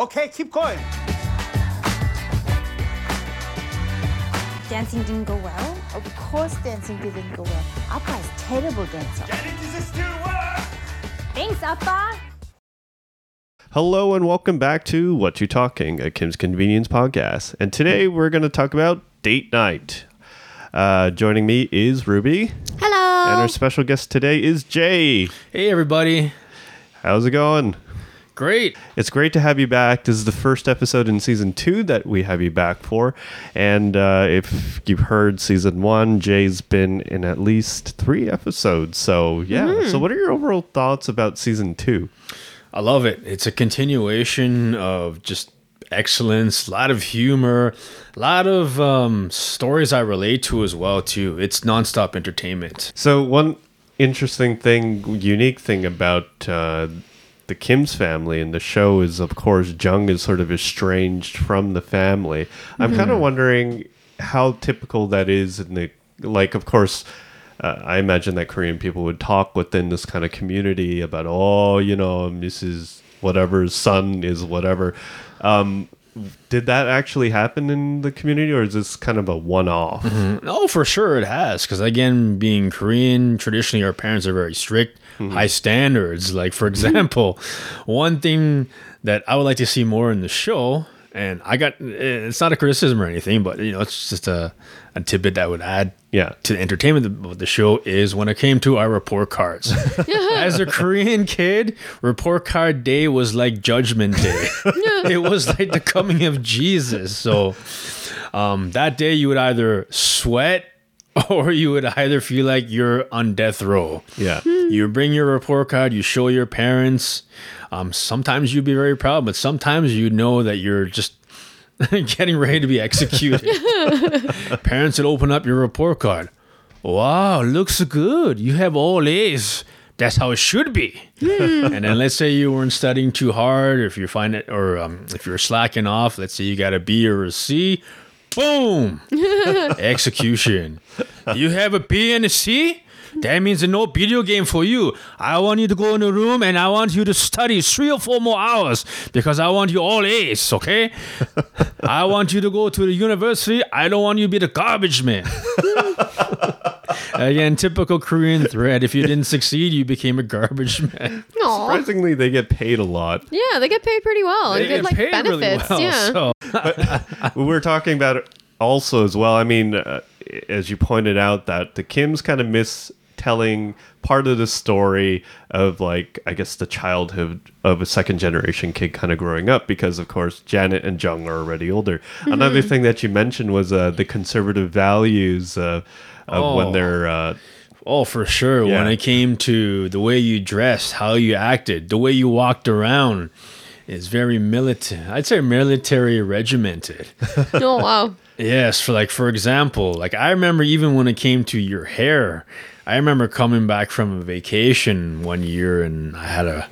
Okay, keep going. Dancing didn't go well? Of course dancing didn't go well. Appa is terrible dancer. Thanks, Appa. Hello and welcome back to What You Talking, a Kim's Convenience podcast. And today we're going to talk about date night. Uh, joining me is Ruby, Hello. and our special guest today is Jay. Hey, everybody. How's it going? Great. It's great to have you back. This is the first episode in season two that we have you back for. And uh, if you've heard season one, Jay's been in at least three episodes. So, yeah. So, what are your overall thoughts about season two? I love it. It's a continuation of just excellence, a lot of humor, a lot of um, stories I relate to as well, too. It's nonstop entertainment. So one interesting thing, unique thing about uh, the Kim's family and the show is, of course, Jung is sort of estranged from the family. I'm kind of wondering how typical that is in the like. Of course, uh, I imagine that Korean people would talk within this kind of community about, oh, you know, Mrs. Whatever's son is whatever. Um, did that actually happen in the community, or is this kind of a one-off? Oh, for sure it has. Because, again, being Korean, traditionally our parents are very strict, Mm-hmm. high standards. Like, for mm-hmm. example, one thing that I would like to see more in the show, and I got eh, it's not a criticism or anything, but, you know, it's just a, a tidbit that I would add Yeah. to the entertainment of the show is when it came to our report cards. As a Korean kid, report card day was like judgment day. it was like the coming of Jesus. So um, that day you would either sweat or you would either feel like you're on death row. Yeah. You bring your report card, you show your parents. Um, sometimes you'd be very proud, but sometimes you know that you're just getting ready to be executed. parents would open up your report card. Wow, looks good. You have all A's. That's how it should be. and then let's say you weren't studying too hard, or if you find it, or um, if you're slacking off, let's say you got a B or a C. Boom, execution. You have a B and a C. That means no video game for you. I want you to go in the room and I want you to study three or four more hours because I want you all A's, okay? I want you to go to the university. I don't want you to be the garbage man. Again, typical Korean thread. If you didn't succeed, you became a garbage man. Aw. Surprisingly, they get paid a lot. Yeah, they get paid pretty well. and They good get like paid really benefits. well, yeah. So we were talking about it also as well. I mean, uh, as you pointed out, that the Kims kind of miss telling part of the story of like I guess the childhood of a second generation kid kind of growing up because of course Janet and Jung are already older. Another thing that you mentioned was uh, the conservative values uh, of when Oh. they're uh, Oh, for sure. Yeah. When it came to the way you dressed, how you acted, the way you walked around is very militant. I'd say military regimented. oh wow. yes, for like for example, like I remember even when it came to your hair, I remember coming back from a vacation one year and I had a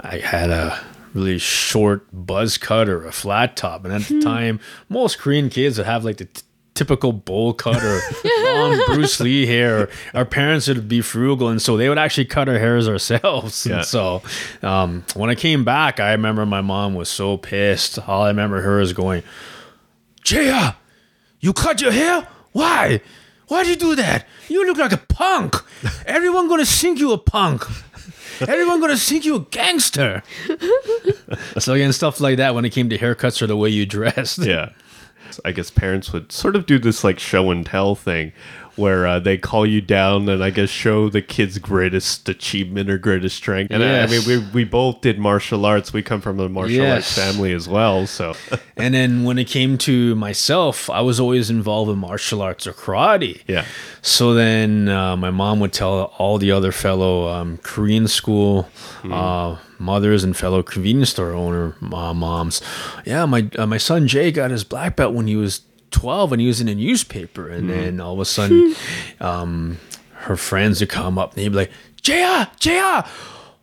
I had a really short buzz cut or a flat top and at the hmm. time most Korean kids would have like the t- typical bowl cut or long Bruce Lee hair. Our parents would be frugal, and so they would actually cut our hairs ourselves. Yeah. And so um, when I came back, I remember my mom was so pissed. All I remember her is going, Jaya, you cut your hair? Why? Why'd you do that? You look like a punk. Everyone gonna think you a punk. Everyone gonna think you a gangster. so again, stuff like that when it came to haircuts or the way you dressed. yeah. I guess parents would sort of do this like show and tell thing where uh, they call you down and I guess show the kid's greatest achievement or greatest strength. And I- I, mean, we, we both did martial arts. We come from a martial arts family as well. So, And then when it came to myself, I was always involved in martial arts or karate. yeah. So then uh, my mom would tell all the other fellow um, Korean school uh, mothers and fellow convenience store owner uh, moms, yeah, my uh, my son Jay got his black belt when he was 12 and he was in a newspaper. And then all of a sudden, um, her friends would come up and they'd be like, Jaya, Jaya,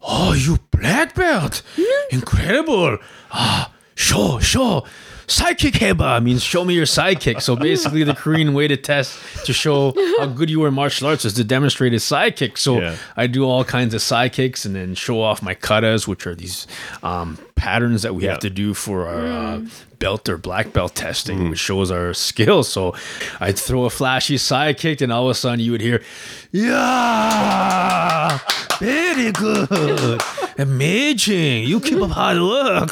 oh, you black belt. Incredible. Ah, sure, sure. Sidekick heba means show me your sidekick. So basically, the Korean way to test to show how good you were in martial arts is to demonstrate a sidekick. So Yeah. I do all kinds of sidekicks and then show off my katas, which are these um, patterns that we Yeah. have to do for our uh, belt or black belt testing, Mm. which shows our skills. So I'd throw a flashy sidekick, and all of a sudden you would hear, Yeah, very good, amazing. You keep up hard work.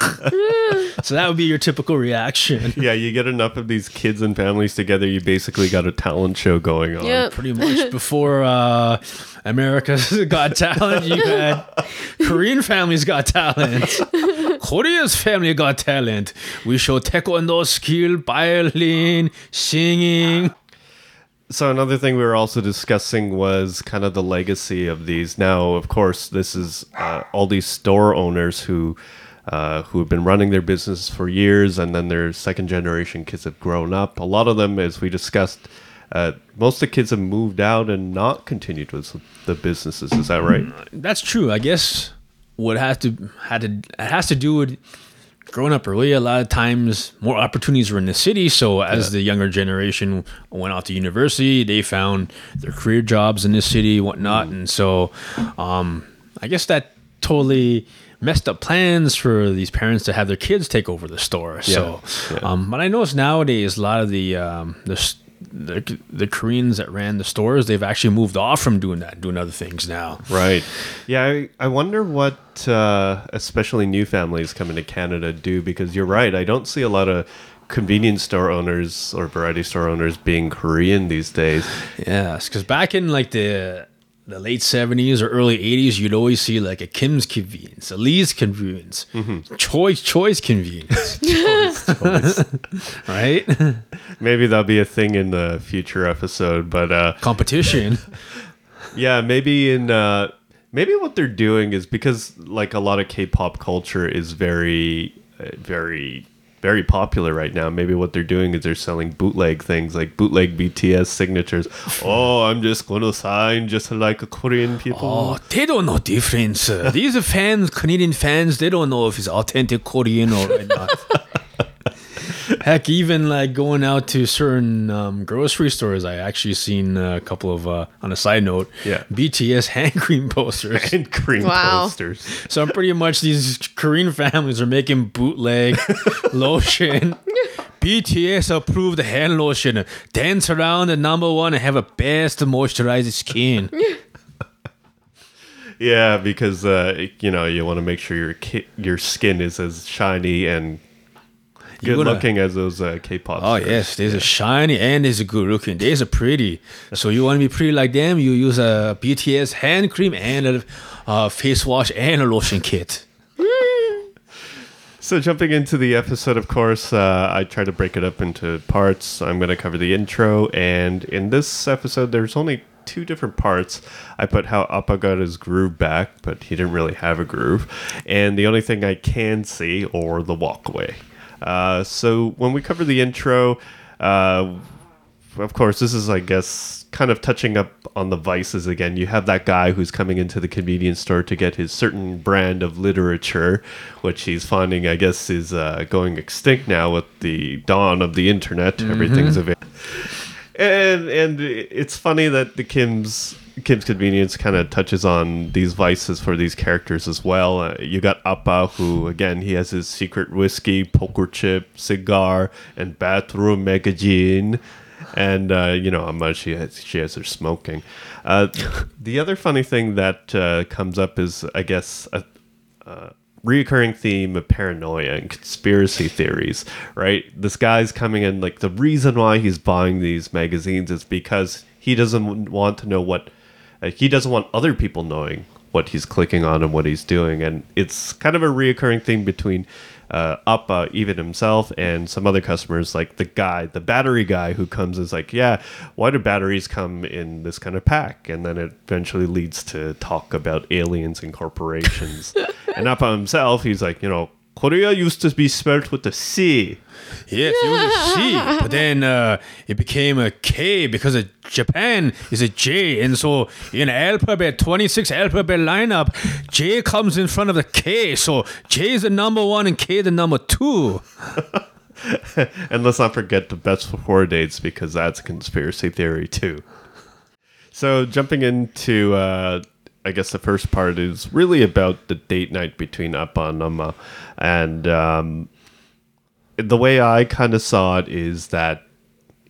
So that would be your typical reaction. Yeah, you get enough of these kids and families together, you basically got a talent show going on. Yep. Pretty much before uh, America's Got Talent, you had Korean Families Got Talent. Korea's Family Got Talent. We show taekwondo skill, violin, singing. So another thing we were also discussing was kind of the legacy of these. Now, of course, this is uh, all these store owners who uh, who have been running their business for years, and then their second generation kids have grown up. A lot of them, as we discussed, uh, most of the kids have moved out and not continued with the businesses. Is that right? That's true. I guess what has to had to it has to do with growing up early. A lot of times, more opportunities were in the city. So as the younger generation went off to university, they found their career jobs in the city, whatnot, and so um, I guess that totally messed up plans for these parents to have their kids take over the store. So, Yeah. um, but I notice nowadays a lot of the um, the. s- the, the Koreans that ran the stores, they've actually moved off from doing that, doing other things now. Right. Yeah, I, I wonder what uh, especially new families coming to Canada do because you're right. I don't see a lot of convenience store owners or variety store owners being Korean these days. Yes, because back in like the the late seventies or early eighties, you'd always see like a Kim's convenience, a Lee's convenience, Choice Choice convenience, right? Maybe that'll be a thing in the future episode, but uh, Competition. yeah, maybe in uh, maybe what they're doing is because like a lot of K-pop culture is very, uh, very, very popular right now. Maybe what they're doing is they're selling bootleg things like bootleg BTS signatures. oh, I'm just gonna sign just like Korean people. Oh, they don't know difference. These are fans, Canadian fans. They don't know if it's authentic Korean or not. Heck, even like going out to certain um, grocery stores, I actually seen a couple of, uh, on a side note, Yeah. BTS hand cream posters. and cream Wow. posters. So I'm pretty much these Korean families are making bootleg lotion. BTS approved hand lotion. Dance around the number one and have a best moisturized skin. Yeah, because uh, you know you want to make sure your ki- your skin is as shiny and You good wanna- looking as those uh, K-pop. Oh stars. yes, there's a shiny and there's a good looking. There's a pretty. So you want to be pretty like them? You use a BTS hand cream and a uh, face wash and a lotion kit. So jumping into the episode, of course, uh, I try to break it up into parts. I'm going to cover the intro, and in this episode, there's only two different parts. I put how Appa got his groove back, but he didn't really have a groove, and the only thing I can see, or the walkway. Uh, so when we cover the intro, uh, of course, this is, I guess, kind of touching up on the vices again. You have that guy who's coming into the convenience store to get his certain brand of literature, which he's finding, I guess, is uh, going extinct now with the dawn of the internet. Everything's available. And and it's funny that the Kim's Kim's Convenience kind of touches on these vices for these characters as well. Uh, you got Appa, who again he has his secret whiskey, poker chip, cigar, and bathroom magazine, and uh, you know how much she has she has her smoking. Uh, the other funny thing that uh, comes up is, I guess, a, reoccurring theme of paranoia and conspiracy theories, right? This guy's coming in like the reason why he's buying these magazines is because he doesn't want to know what he doesn't want other people knowing what he's clicking on and what he's doing, and it's kind of a reoccurring thing between. Uh, Appa, even himself, and some other customers, like the guy, the battery guy who comes is like, yeah, why do batteries come in this kind of pack? And then it eventually leads to talk about aliens and corporations. and Appa himself, he's like, you know, Korea used to be spelled with a C. Yes, it was a C, but then uh, it became a K because of Japan is a J, and so in alphabet twenty six alphabet lineup, J comes in front of the K, so J is the number one and K the number two. and let's not forget the best before dates because that's a conspiracy theory too. So jumping into, uh, I guess the first part is really about the date night between Appa and Amma, and um, the way I kind of saw it is that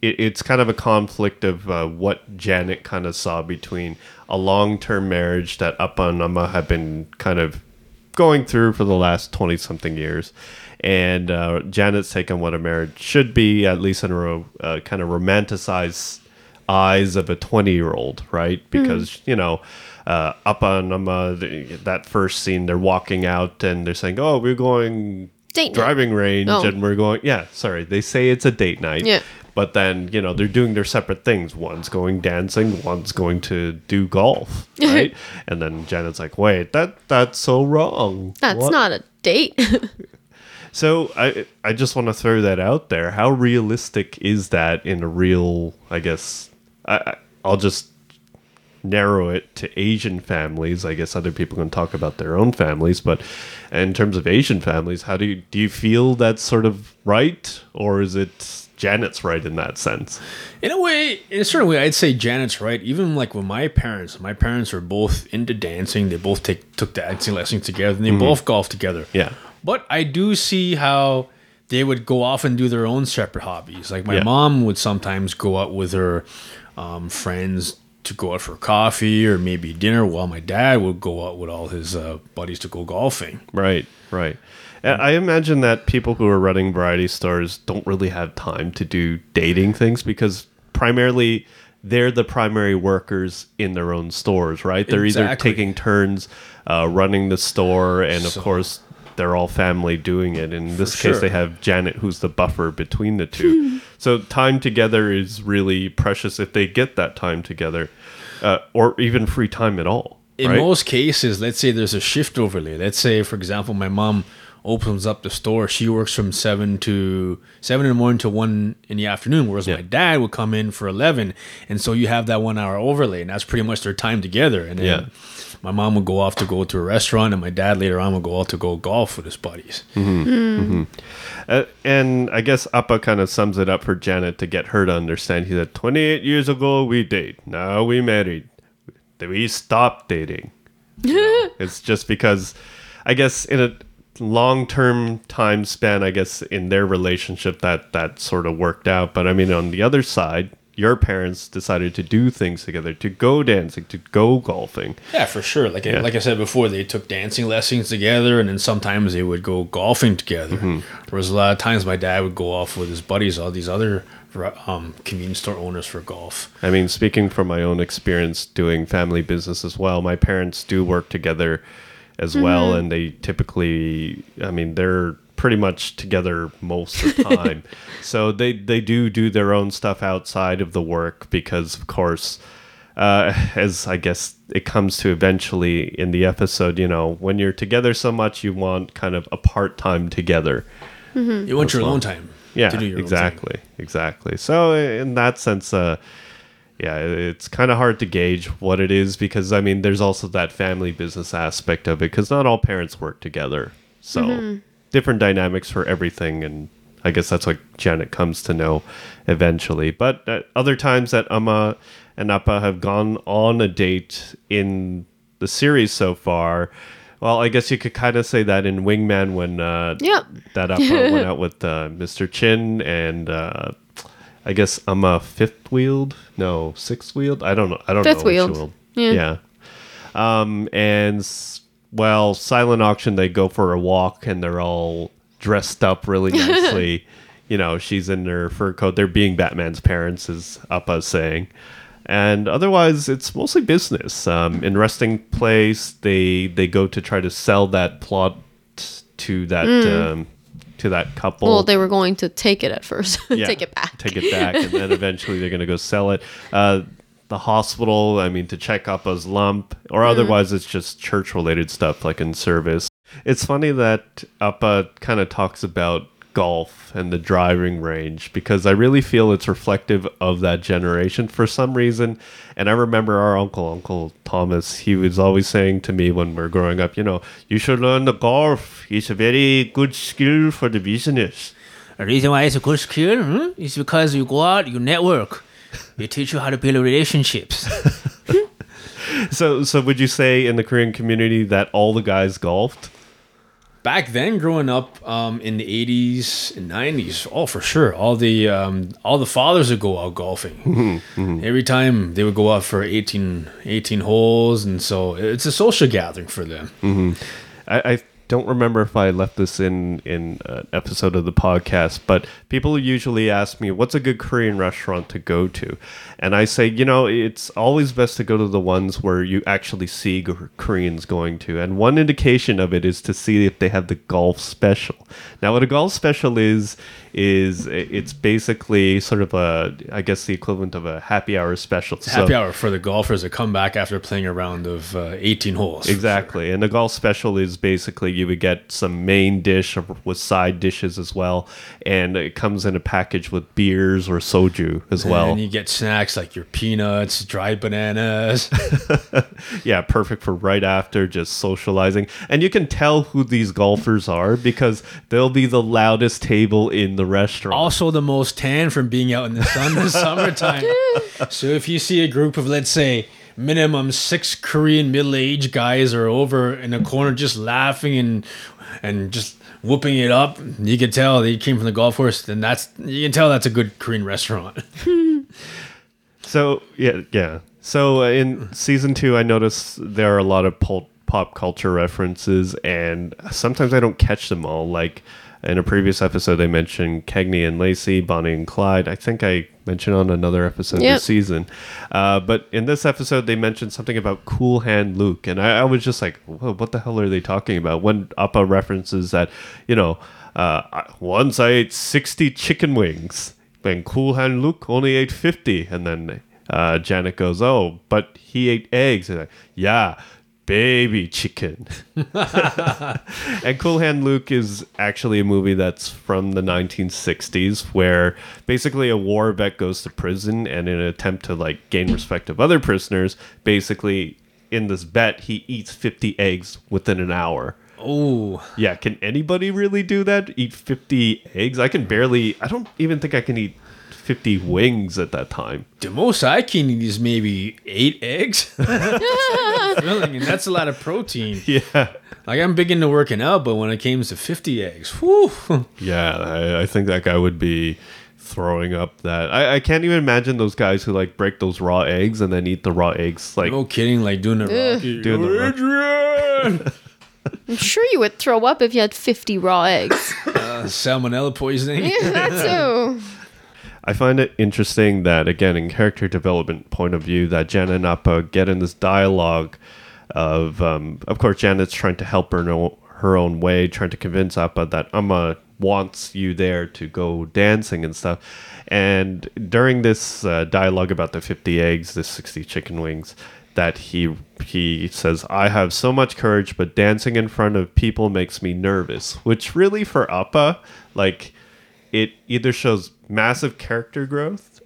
it, it's kind of a conflict of uh, what Janet kind of saw between a long-term marriage that Appa and Amma have been kind of going through for the last 20 something years. And uh, janet's take on what a marriage should be at least in a ro- uh, kind of romanticized eyes of a 20 year old right because you know uh, up on um, uh, that first scene they're walking out and they're saying oh we're going Date night. driving range Oh. and we're going yeah sorry they say it's a date night Yeah. but then you know they're doing their separate things one's going dancing one's going to do golf right and then janet's like wait that that's so wrong That's What?" not a date. So I I just want to throw that out there. How realistic is that in a real? I guess I I'll just narrow it to Asian families. I guess other people can talk about their own families, but in terms of Asian families, how do you do you feel that's sort of right, or is it Janet's right in that sense? In a way, in a certain way, I'd say Janet's right. Even like with my parents, my parents were both into dancing. They both take took dancing lessons together, and they both golf together. Yeah. But I do see how they would go off and do their own separate hobbies. Like my Yeah. mom would sometimes go out with her um, friends to go out for coffee or maybe dinner, while my dad would go out with all his uh, buddies to go golfing. Right, right. And I imagine that people who are running variety stores don't really have time to do dating things because primarily they're the primary workers in their own stores, right? They're either taking turns uh, running the store, and of So- course, they're all family doing it. In this sure. case, they have Janet, who's the buffer between the two. so time together is really precious if they get that time together, uh, or even free time at all. in right? most cases, let's say there's a shift overlay. Let's say, for example, my mom opens up the store. She works from seven to seven in the morning to one in the afternoon, whereas Yeah. my dad would come in for eleven, and so you have that one hour overlay, and that's pretty much their time together. And then Yeah. My mom would go off to go to a restaurant, and my dad later on would go out to go golf with his buddies. Uh, and I guess Appa kind of sums it up for Janet to get her to understand. He said, 28 years ago, we date. Now we married. We stopped dating. You know, it's just because, I guess, in a long term time span, I guess, in their relationship, that, that sort of worked out. But I mean, on the other side, your parents decided to do things together, to go dancing, to go golfing. Yeah, for sure. Like Yeah. like I said before, they took dancing lessons together, and then sometimes they would go golfing together. Mm-hmm. Whereas a lot of times my dad would go off with his buddies, all these other um, convenience store owners for golf. I mean, speaking from my own experience doing family business as well, my parents do work together as well, and they typically, I mean, they're pretty much together most of the time. so they they do do their own stuff outside of the work because, of course, uh, as I guess it comes to eventually in the episode, you know, when you're together so much, you want kind of a part time together. You want your well. alone time. Yeah, to do your own thing. exactly, exactly. So in that sense, uh, yeah, it's kind of hard to gauge what it is because I mean, there's also that family business aspect of it because not all parents work together, so Mm-hmm. Different dynamics for everything, and I guess that's what Janet comes to know eventually. But uh, other times that Amma and Appa have gone on a date in the series so far. Well, I guess you could kind of say that in Wingman when uh, Yep. that Appa went out with uh, Mr. Chin and uh, I guess I'm a fifth wheeled, no sixth wheeled. I don't know. I don't Fifth know. which wheeled. wheel. Yeah. Yeah. Um, and well, silent auction. They go for a walk and they're all dressed up really nicely. you know, she's in her fur coat. They're being Batman's parents, as Appa saying. And otherwise, it's mostly business. Um, in Resting Place, they they go to try to sell that plot to that um, to that couple. Well, they were going to take it at first. take it back. Take it back, and then eventually they're going to go sell it. Uh, the hospital, I mean, to check up his lump, or otherwise it's just church related stuff like in service. It's funny that Appa kind of talks about golf and the driving range because I really feel it's reflective of that generation for some reason. And I remember our uncle, Uncle Thomas, he was always saying to me when we are growing up, you know, you should learn the golf. It's a very good skill for the business. The reason why it's a good skill hmm, is because you go out, you network, you teach you how to build relationships. So, so would you say in the Korean community that all the guys golfed? Back then, growing up um, in the '80s and '90s, oh for sure, all the um, all the fathers would go out golfing. Every time they would go out for 18, 18 holes, and so it's a social gathering for them. I, I don't remember if I left this in in an episode of the podcast, but people usually ask me what's a good Korean restaurant to go to, and I say, you know, it's always best to go to the ones where you actually see Koreans going to, and one indication of it is to see if they have the golf special. Now, what a golf special is is it's basically sort of a, I guess, the equivalent of a happy hour special. So- Happy hour for the golfers that come back after playing a round of uh, 18 holes. Exactly. And the golf special is basically you would get some main dish with side dishes as well. And it comes in a package with beers or soju as well. And you get snacks like your peanuts, dried bananas. yeah, perfect for right after just socializing. And you can tell who these golfers are because they'll be the loudest table in the restaurant. also the most tan from being out in the sun in the summertime. So if you see a group of let's say minimum six Korean middle-aged guys are over in a corner just laughing and and just whooping it up, you can tell they came from the golf course. Then that's you can tell that's a good Korean restaurant. So yeah, yeah. So uh, in season two, I noticed there are a lot of pulp, pop culture references, and sometimes I don't catch them all. Like in a previous episode, they mentioned Cagney and Lacey, Bonnie and Clyde. I think I mentioned on another episode Yep. this season. Uh, but in this episode, they mentioned something about Cool Hand Luke, and I, I was just like, "What the hell are they talking about?" When Appa references that, you know, uh, once I ate sixty chicken wings. And Cool Hand Luke only ate 50. And then uh, Janet goes, Oh, but he ate eggs. And I, yeah, baby chicken. and Cool Hand Luke is actually a movie that's from the 1960s where basically a war vet goes to prison and in an attempt to like gain respect of other prisoners, basically in this bet, he eats 50 eggs within an hour. oh, Yeah, can anybody really do that? Eat 50 eggs? I can barely, I don't even think I can eat 50 wings at that time. the most I can eat is maybe eight eggs. Filling, and that's a lot of protein. Yeah. Like I'm big into working out, but when it came to 50 eggs, whew, Yeah, I, I think that guy would be throwing up that. I, I can't even imagine those guys who like break those raw eggs and then eat the raw eggs. Like, no kidding, like doing the Rocky. Doing the Rocky. Adrian! I'm sure you would throw up if you had 50 raw eggs. Uh, salmonella poisoning. that too. I find it interesting that, again, in character development point of view, that Janet and Appa get in this dialogue of, um, of course, Janet's trying to help her know her own way, trying to convince Appa that Amma wants you there to go dancing and stuff. And during this uh, dialogue about the 50 eggs, the 60 chicken wings, that he he says, "I have so much courage, but dancing in front of people makes me nervous." Which really, for Appa, like it either shows massive character growth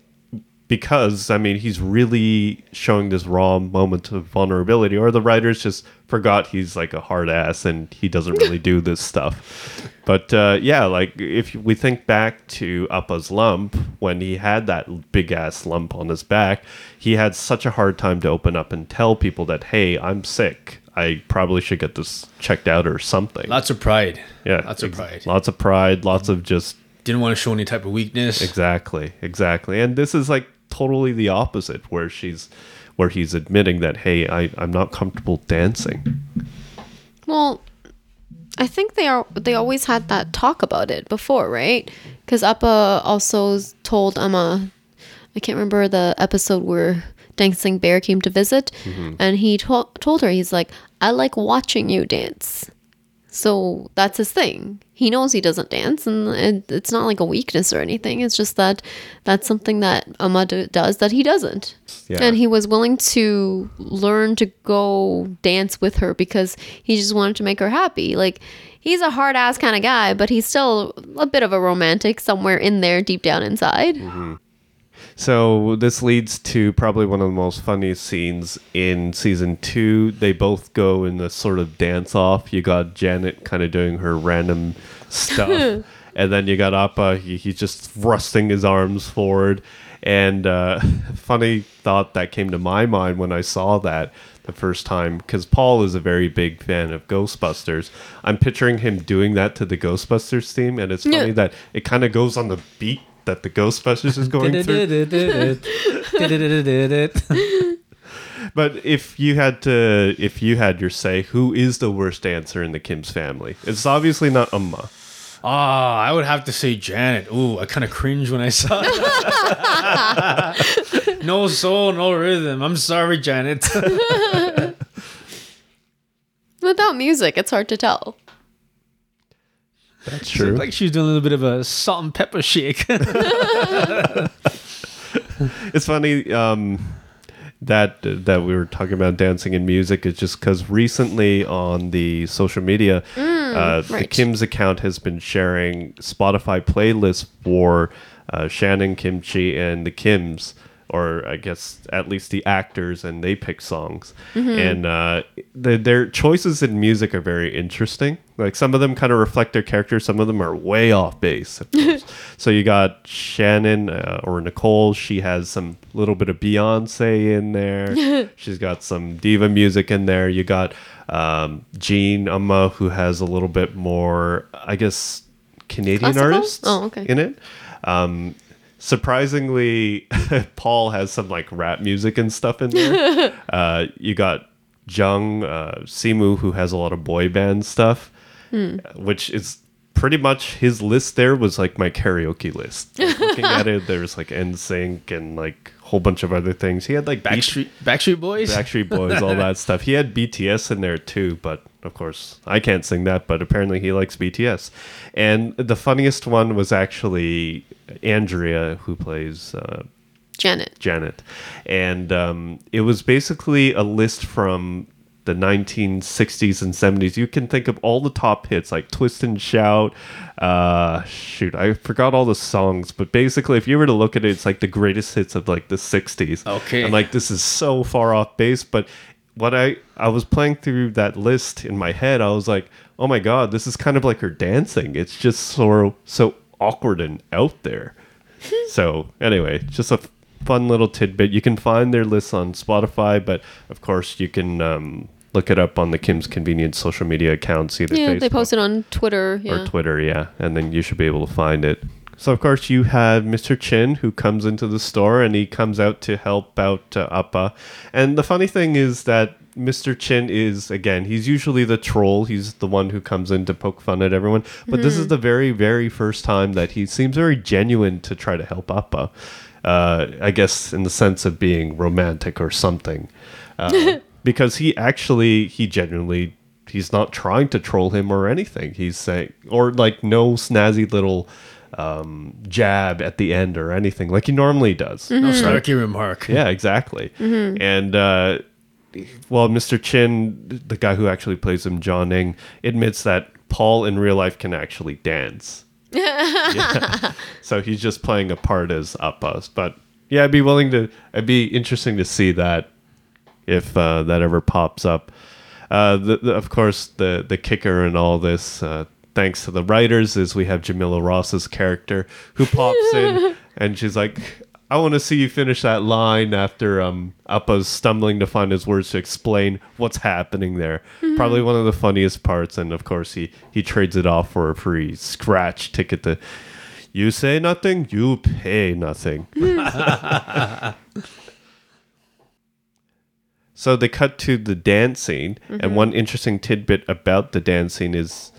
because I mean he's really showing this raw moment of vulnerability, or the writers just forgot he's like a hard ass and he doesn't really do this stuff. But uh, yeah, like if we think back to Appa's lump when he had that big ass lump on his back, he had such a hard time to open up and tell people that hey, I'm sick. I probably should get this checked out or something. Lots of pride. yeah, Lots of pride. Lots of pride. Lots of just Didn't want to show any type of weakness. Exactly, exactly. And this is like totally the opposite, where she's, where he's admitting that, hey, I, I'm not comfortable dancing. Well, I think they are. They always had that talk about it before, right? Because Appa also s- told Amma. I can't remember the episode where Dancing Bear came to visit, mm-hmm. and he to- told her he's like, "I like watching you dance." So that's his thing. He knows he doesn't dance, and it, it's not like a weakness or anything. It's just that that's something that Amma d- does that he doesn't. Yeah. And he was willing to learn to go dance with her because he just wanted to make her happy. Like, he's a hard ass kind of guy, but he's still a bit of a romantic somewhere in there, deep down inside. Mm-hmm. So this leads to probably one of the most funniest scenes in season two. They both go in this sort of dance off. You got Janet kind of doing her random stuff. and then you got Appa. He, he's just thrusting his arms forward. And uh, funny thought that came to my mind when I saw that the first time, because Paul is a very big fan of Ghostbusters. I'm picturing him doing that to the Ghostbusters theme, and it's funny Yeah. that it kind of goes on the beat that the Ghostbusters is going through. But if you had to, if you had your say, who is the worst dancer in the Kim's family? It's obviously not Amma. Ah, I would have to say Janet. Ooh, I kind of cringe when I saw it. no soul, no rhythm. I'm sorry, Janet. Without music, it's hard to tell. That's true. looked like she was doing a little bit of a salt and pepper shake. it's funny um, that that we were talking about dancing and music is just because recently on the social media, uh, the. Kim's account has been sharing Spotify playlists for uh, Shannon Kimchi and the Kims. Or I guess at least the actors, and they pick songs, and uh, the, their choices in music are very interesting. Like some of them kind of reflect their character, some of them are way off base. Of so you got Shannon uh, or Nicole. She has some little bit of Beyonce in there. She's got some diva music in there. You got um, Jean Amma, who has a little bit more, I guess, Canadian Classical? artists Oh, okay. in it. Um, surprisingly, Paul has some like rap music and stuff in there. uh, you got Jung uh, Simu, who has a lot of boy band stuff, Hmm. which is pretty much his list. There was like my karaoke list. Like, looking at it, there's like NSYNC and like whole bunch of other things. He had like BT Backstreet, Backstreet Boys. Backstreet Boys, all that stuff. He had BTS in there too, but of course I can't sing that. But apparently he likes BTS. And the funniest one was actually Andrea, who plays uh, Janet. Janet, and um, it was basically a list from the 1960s and 70s. You can think of all the top hits like Twist and Shout. Uh, shoot, I forgot all the songs, but basically, if you were to look at it, it's like the greatest hits of like the 60s. Okay. and like this is so far off base, but. What I I was playing through that list in my head, I was like, "Oh my god, this is kind of like her dancing. It's just so so awkward and out there." So anyway, just a fun little tidbit. You can find their lists on Spotify, but of course you can um, look it up on the Kim's Convenience social media accounts, either Yeah, Facebook they it on Twitter. Yeah. or Twitter, yeah, and then you should be able to find it. So of course you have Mr. Chin who comes into the store and he comes out to help out uh, Appa. And the funny thing is that Mr. Chin is again, he's usually the troll. He's the one who comes in to poke fun at everyone. But this is the very very first time that he seems very genuine to try to help Appa. Uh, I guess in the sense of being romantic or something. Uh, because he actually he genuinely he's not trying to troll him or anything. He's saying or like no snazzy little um, jab at the end or anything like he normally does. no snarky remark. Yeah, exactly. And uh, well, Mr. Chin, the guy who actually plays him, John Ing, admits that Paul in real life can actually dance. Yeah. So he's just playing a part as Appas. But yeah, I'd be willing to. It'd be interesting to see that if uh, that ever pops up. Uh, the, the, of course, the the kicker in all this, uh, thanks to the writers, is we have Jamila Ross's character who pops in and she's like, "I want to see you finish that line." After um, Appa's stumbling to find his words to explain what's happening there, probably one of the funniest parts. And of course, he he trades it off for a free scratch ticket to. You say nothing, you pay nothing. So they cut to the dance scene, and one interesting tidbit about the dance scene is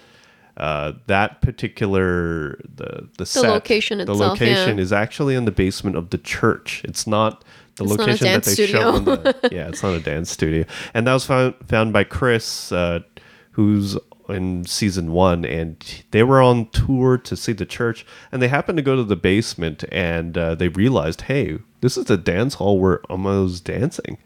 uh, that particular the the, set, location the itself, location yeah. is actually in the basement of the church. It's not the It's not location that dance they show. On the, yeah, it's not a dance studio, and that was found found by Chris, uh, who's in season one, and they were on tour to see the church, and they happened to go to the basement, and uh, they realized, hey, this is the dance hall where Amma dancing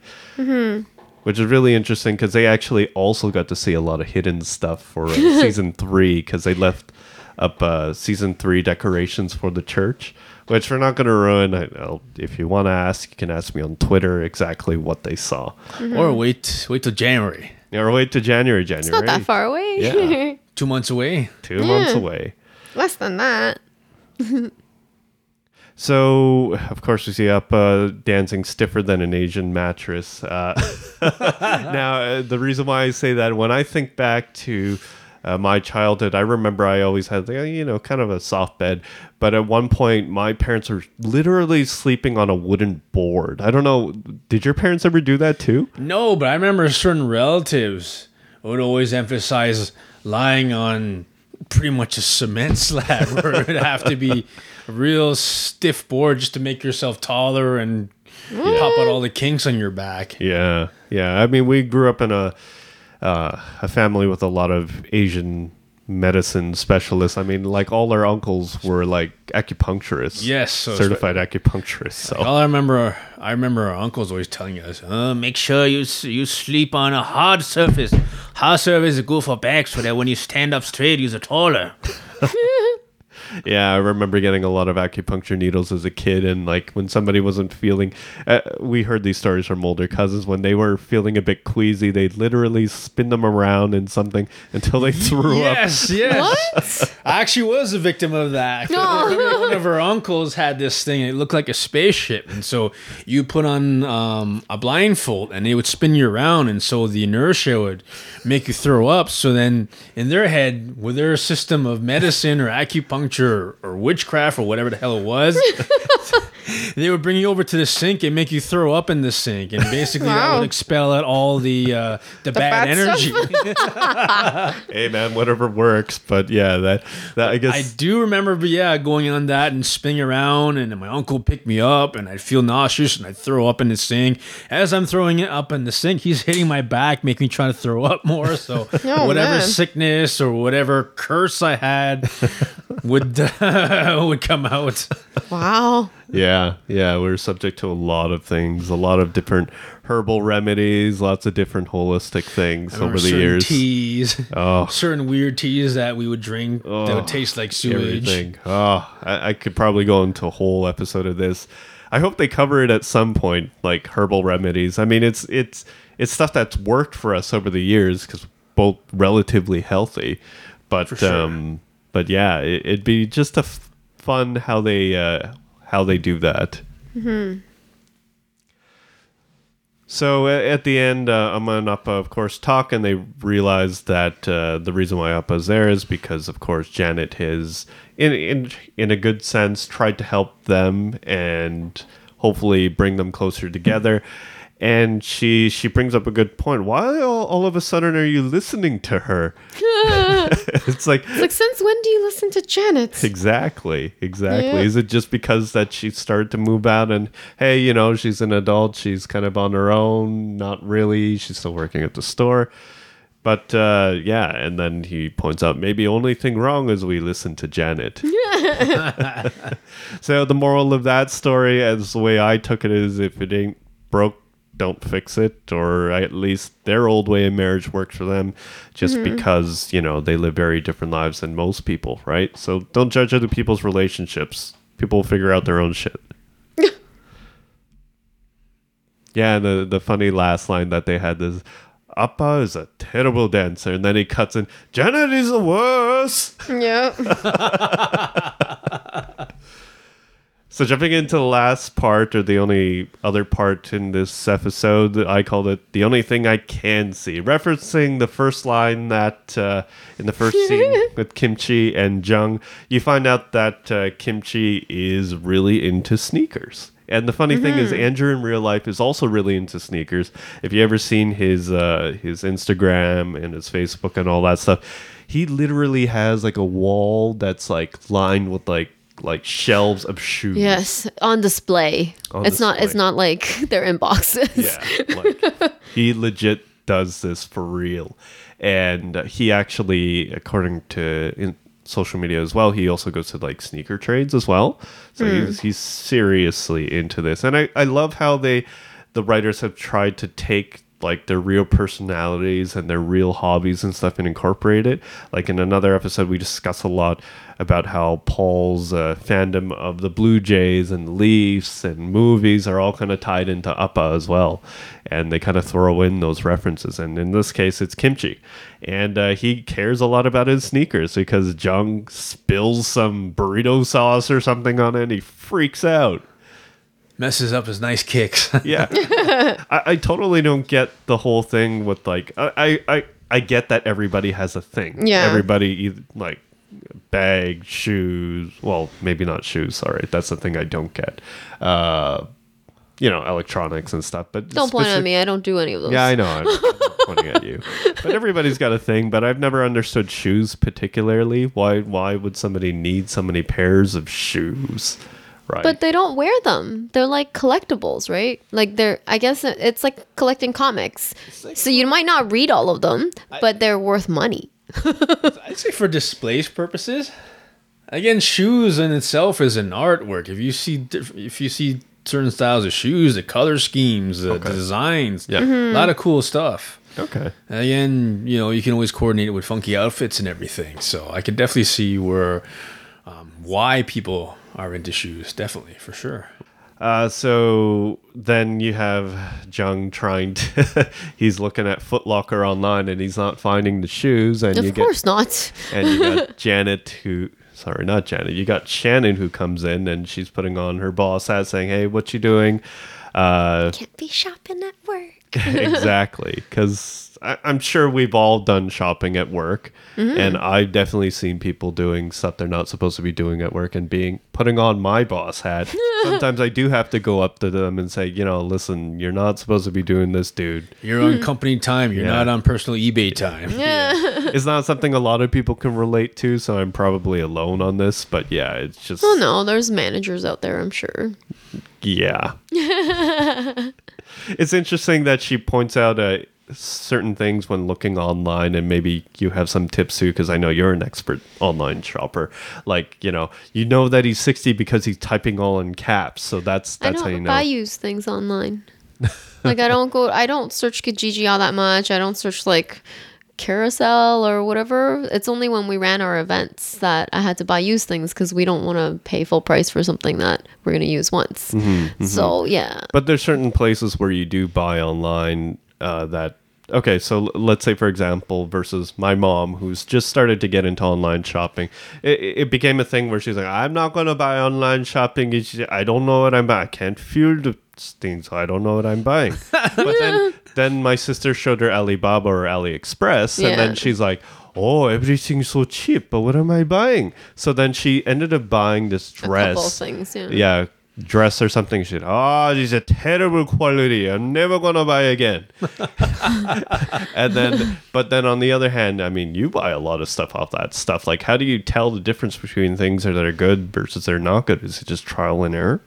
which is really interesting because they actually also got to see a lot of hidden stuff for uh, season three because they left up uh, season three decorations for the church, which we're not going to ruin. I, I'll, if you want to ask, you can ask me on Twitter exactly what they saw. Or wait, wait till January. Or wait to January. January. It's not that far away. Yeah. Two months away. Two months away. Less than that. So, of course, we see up uh, dancing stiffer than an Asian mattress. Uh, now, uh, the reason why I say that, when I think back to uh, my childhood, I remember I always had, you know, kind of a soft bed. But at one point, my parents were literally sleeping on a wooden board. I don't know. Did your parents ever do that too? No, but I remember certain relatives would always emphasize lying on pretty much a cement slab where it would have to be a real stiff board just to make yourself taller and pop out all the kinks on your back. Yeah, yeah. I mean, we grew up in a uh, a family with a lot of Asian medicine specialists. I mean, like all our uncles were like acupuncturists. Yes, so certified acupuncturists. So All I remember, I remember our uncles always telling us, uh, "Make sure you you sleep on a hard surface. Hard surface is good for back, so that when you stand up straight, you're taller." yeah, I remember getting a lot of acupuncture needles as a kid, and like when somebody wasn't feeling, uh, we heard these stories from older cousins when they were feeling a bit queasy, they'd literally spin them around in something until they threw up. Yes, yes. What? I actually was a victim of that. No. One of our uncles had this thing. It looked like a spaceship, and so you put on um, a blindfold, and it would spin you around, and so the inertia would make you throw up. So then, in their head, with their system of medicine or acupuncture or witchcraft or whatever the hell it was. They would bring you over to the sink and make you throw up in the sink, and basically that would expel out all the uh, the, bad, bad energy. Hey man, whatever works. But yeah, that that I guess I do remember, but yeah, going on that and spinning around, and my uncle picked me up, and I'd feel nauseous, and I'd throw up in the sink. As I'm throwing it up in the sink, he's hitting my back, making me try to throw up more. So Oh, whatever man. sickness or whatever curse I had would would come out. Wow. Yeah, yeah, yeah, we're subject to a lot of things, a lot of different herbal remedies, lots of different holistic things over the certain years. teas, Oh. certain weird teas that we would drink that Oh, would taste like sewage. Everything. Oh, I, I could probably go into a whole episode of this. I hope they cover it at some point, like herbal remedies. I mean, it's it's it's stuff that's worked for us over the years because both relatively healthy, but sure. um, but yeah, it, it'd be just a f- fun how they uh, how they do that. So at the end, uh, Amma and Appa, of course, talk, and they realize that uh, the reason why Appa's there is because, of course, Janet has, in in in a good sense, tried to help them and hopefully bring them closer together. And she she brings up a good point. Why all, all of a sudden are you listening to her? it's like It's like, since when do you listen to Janet? Exactly, exactly. Yeah. Is it just because that she started to move out and hey, you know, she's an adult, she's kind of on her own, not really, she's still working at the store. But uh, yeah, and then he points out maybe only thing wrong is we listen to Janet. so the moral of that story, as the way I took it, is if it ain't broke, don't fix it, or at least their old way of marriage works for them, just mm-hmm. because you know they live very different lives than most people, right? So don't judge other people's relationships. People will figure out their own shit. yeah, and the the funny last line that they had is. Appa is a terrible dancer, and then he cuts in. Janet is the worst. yeah. So jumping into the last part, or the only other part in this episode, I called it "the only thing I can see," referencing the first line that uh, in the first scene with Kimchi and Jung, you find out that uh, Kimchi is really into sneakers. And the funny thing is, Andrew in real life is also really into sneakers. If you ever seen his uh, his Instagram and his Facebook and all that stuff, he literally has like a wall that's like lined with like like shelves of shoes. Yes, on display. On it's not. It's not like they're in boxes. Yeah, like he legit does this for real, and he actually, according to in social media as well, he also goes to like sneaker trades as well. So hmm. he's he's seriously into this, and I I love how they the writers have tried to take like their real personalities and their real hobbies and stuff and incorporate it. Like in another episode, we discuss a lot about how Paul's uh, fandom of the Blue Jays and Leafs and movies are all kind of tied into Appa as well. And they kind of throw in those references. And in this case, it's kimchi. And uh, he cares a lot about his sneakers because Jung spills some burrito sauce or something on it and he freaks out. Messes up his nice kicks. Yeah. I, I totally don't get the whole thing with like I, I I I get that everybody has a thing. Yeah. Everybody either, like bag, shoes. Well, maybe not shoes. Sorry, that's the thing I don't get. Uh, you know, electronics and stuff. But Don't point at me. I don't do any of those. Yeah, I know. I'm pointing at you. But everybody's got a thing. But I've never understood shoes particularly. Why? Why would somebody need so many pairs of shoes? Right. But they don't wear them. They're like collectibles, right? Like they're I guess it's like collecting comics. So you might not read all of them, but they're worth money. I'd say for display purposes. Again, shoes in itself is an artwork. If you see if you see certain styles of shoes, the color schemes, the designs, Yeah. Mm-hmm. a lot of cool stuff. okay. Again, you know, you can always coordinate it with funky outfits and everything. So I could definitely see where um, why people are into shoes. Definitely, for sure. Uh, so then you have Jung trying to. he's looking at Footlocker online and he's not finding the shoes. And you Of course not. and you got Janet who. Sorry, not Janet. You got Shannon who comes in and she's putting on her boss hat, saying, "Hey, what you doing?" Uh, Can't be shopping at work. exactly, because I'm sure we've all done shopping at work, Mm-hmm. and I've definitely seen people doing stuff they're not supposed to be doing at work and being putting on my boss hat. Sometimes I do have to go up to them and say, you know, listen, you're not supposed to be doing this, dude. You're on company time. You're Yeah. not on personal eBay time. Yeah, It's not something a lot of people can relate to, so I'm probably alone on this. But yeah, it's just Oh no, there's managers out there, I'm sure. Yeah. it's interesting that she points out uh, certain things when looking online, and maybe you have some tips too, because I know you're an expert online shopper. Like, you know, you know that he's 60 because he's typing all in caps. So that's I that's how you know. buy used things online. like I don't go I don't search Kijiji all that much. I don't search like carousel or whatever. It's only when we ran our events that I had to buy used things because we don't want to pay full price for something that we're gonna use once. Mm-hmm, So yeah. But there's certain places where you do buy online uh, that. Okay, so let's say, for example, versus my mom, who's just started to get into online shopping, it, it became a thing where she's like, "I'm not going to buy online shopping. I don't know what I'm buying. I can't feel the things, so I don't know what I'm buying." but then, then my sister showed her Alibaba or AliExpress, and Yeah. then she's like, "Oh, everything's so cheap, but what am I buying?" So then she ended up buying this dress couple things, yeah. yeah, dress or something. She said, "Oh, this is a terrible quality. I'm never gonna buy again." and then, but then on the other hand, I mean, you buy a lot of stuff off that stuff. Like, how do you tell the difference between things that are good versus they're not good? Is it just trial and error?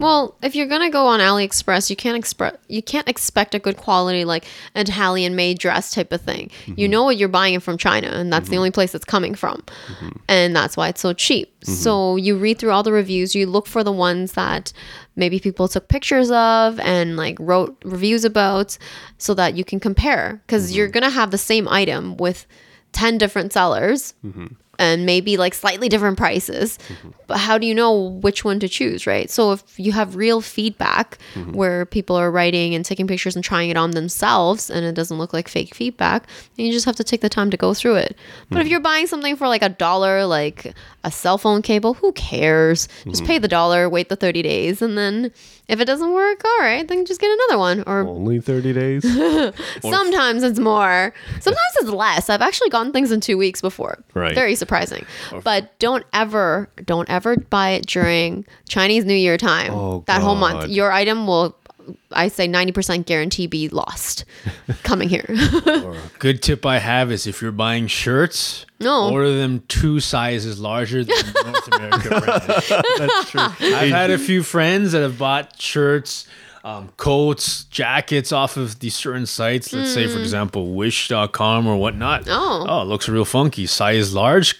Well, if you're gonna go on AliExpress, you can't express you can't expect a good quality like Italian made dress type of thing. You mm-hmm. know what you're buying it from China, and that's the mm-hmm. only place it's coming from, mm-hmm. and that's why it's so cheap. So you read through all the reviews, you look for the ones that maybe people took pictures of and like wrote reviews about, so that you can compare. Because you're gonna have the same item with ten different sellers and maybe like slightly different prices. Mm-hmm. But how do you know which one to choose, right? So if you have real feedback mm-hmm. where people are writing and taking pictures and trying it on themselves and it doesn't look like fake feedback, then you just have to take the time to go through it. But if mm-hmm. you're buying something for like a dollar, like a cell phone cable, who cares? Just pay the dollar, wait the 30 days, and then if it doesn't work, all right, then just get another one. Or Only thirty days. Sometimes it's more. Sometimes it's less. I've actually gotten things in two weeks before. Right. Very surprising. Oh. But don't ever, don't ever buy it during Chinese New Year time. Oh, that whole God. month, your item will, I say, ninety percent guarantee be lost coming here. Good tip I have is if you're buying shirts, No. order them two sizes larger than North America brand. That's true. I've had a few friends that have bought shirts, um, coats, jackets off of these certain sites. Let's say, for example, Wish.com or whatnot. Hmm. Oh. oh, it looks real funky. Size large.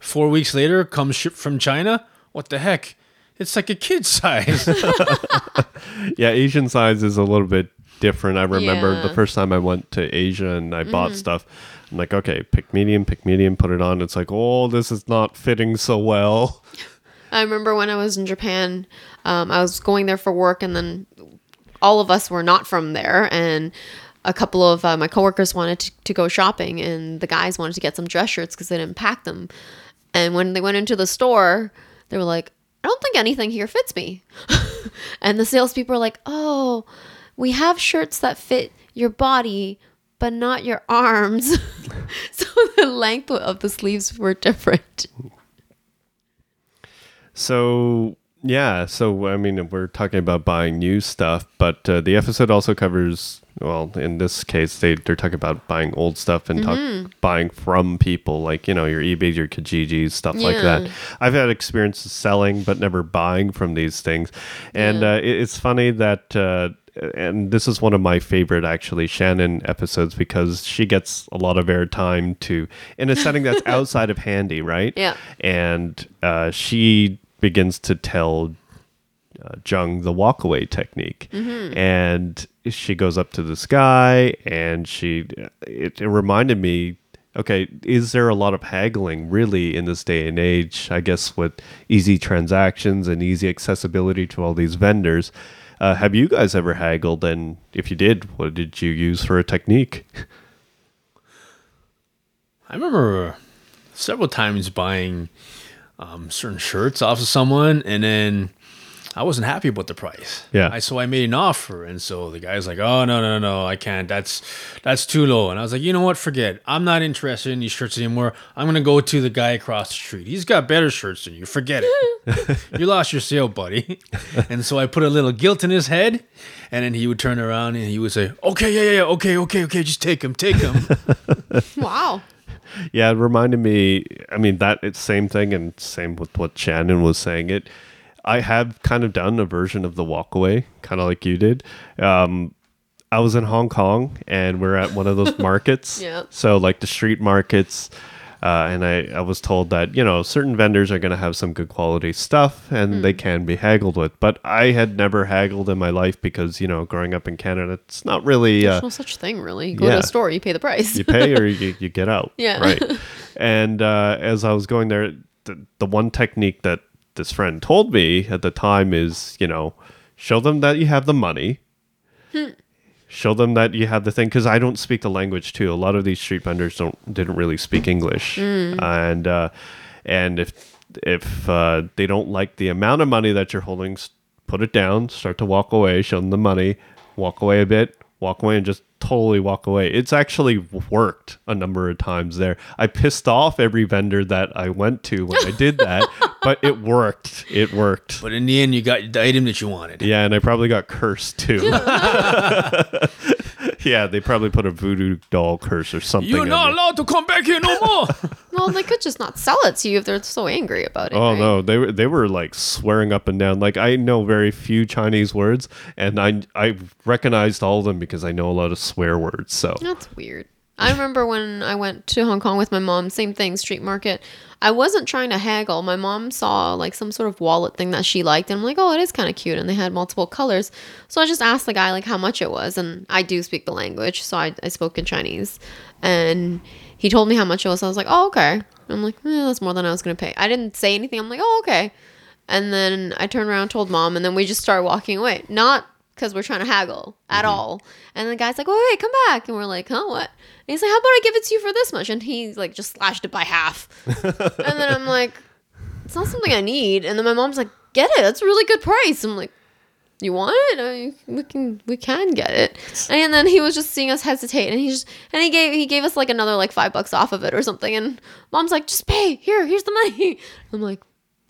Four weeks later, comes shipped from China. What the heck? It's like a kid size. yeah, Asian size is a little bit different. I remember Yeah. the first time I went to Asia and I bought stuff. I'm like, okay, pick medium, pick medium, put it on. It's like, oh, this is not fitting so well. I remember when I was in Japan, um, I was going there for work, and then all of us were not from there, and a couple of uh, my coworkers wanted to, to go shopping, and the guys wanted to get some dress shirts because they didn't pack them. And when they went into the store, they were like, "I don't think anything here fits me," and the salespeople were like, "Oh, we have shirts that fit your body." But not your arms. so the length of the sleeves were different. So yeah, so I mean, we're talking about buying new stuff, but uh, the episode also covers. Well, in this case, they they're talking about buying old stuff and Mm-hmm. talk, buying from people, like you know your eBay, your Kijiji, stuff like that. I've had experiences selling, but never buying from these things, and uh, it, it's funny that. Uh, and this is one of my favorite actually Shannon episodes because she gets a lot of airtime to in a setting that's outside of handy, right? Yeah. and uh, she begins to tell uh, Jung the walkaway technique, and she goes up to the sky and she it, it reminded me. Okay, is there a lot of haggling really in this day and age? I guess with easy transactions and easy accessibility to all these vendors. Uh, have you guys ever haggled? And if you did, what did you use for a technique? I remember several times buying um, certain shirts off of someone, and then I wasn't happy about the price. Yeah. I, so I made an offer, and so the guy's like, "Oh no, no, no, I can't. That's that's too low." And I was like, "You know what? Forget. it. I'm not interested in these shirts anymore. I'm gonna go to the guy across the street. He's got better shirts than you. Forget it. you lost your sale, buddy." and so I put a little guilt in his head, and then he would turn around and he would say, "Okay, yeah, yeah, yeah. Okay, okay, okay. Just take him, take him." Wow. Yeah, it reminded me. I mean, that it's same thing, and same with what Shannon was saying. It, I have kind of done a version of the walkaway, kind of like you did. Um, I was in Hong Kong, and we're at one of those markets. Yeah. So like the street markets, uh, and I, I was told that you know certain vendors are going to have some good quality stuff, and Hmm. they can be haggled with. But I had never haggled in my life because you know growing up in Canada, it's not really. Uh, There's no such thing, really. You go yeah. to a store, you pay the price. you pay or you, you get out. Yeah. Right. And uh, as I was going there, the, the one technique that this friend told me at the time is, you know, show them that you have the money. Show them that you have the thing because I don't speak the language too. A lot of these street vendors don't didn't really speak English, and uh, and if if uh, they don't like the amount of money that you're holding, put it down. Start to walk away. Show them the money. Walk away a bit. Walk away and just totally walk away. It's actually worked a number of times there. I pissed off every vendor that I went to when I did that, but it worked. It worked. But in the end, you got the item that you wanted. Yeah, and I probably got cursed too. yeah, they probably put a voodoo doll curse or something. You're not me. allowed to come back here no more. well, they could just not sell it to you if they're so angry about it. Oh right? no, they were they were like swearing up and down. Like I know very few Chinese words, and I I recognized all of them because I know a lot of swear words. So That's weird. I remember when I went to Hong Kong with my mom, same thing, street market. I wasn't trying to haggle. My mom saw like some sort of wallet thing that she liked, and I'm like, oh, it is kind of cute, and they had multiple colors. So I just asked the guy like how much it was, and I do speak the language, so I, I spoke in Chinese, and he told me how much it was. I was like, oh, okay. I'm like, eh, that's more than I was gonna pay. I didn't say anything. I'm like, oh, okay. And then I turned around, told mom, and then we just started walking away. Not because we're trying to haggle at mm-hmm. all. And the guy's like, "Wait, wait, come back!" And we're like, "Huh, what?" And he's like, "How about I give it to you for this much?" And he's like, just slashed it by half. and then I'm like, "It's not something I need." And then my mom's like, "Get it? That's a really good price." I'm like, "You want it? I, we can, we can get it." And then he was just seeing us hesitate, and he just, and he gave, he gave us like another like five bucks off of it or something. And mom's like, "Just pay. Here, here's the money." I'm like,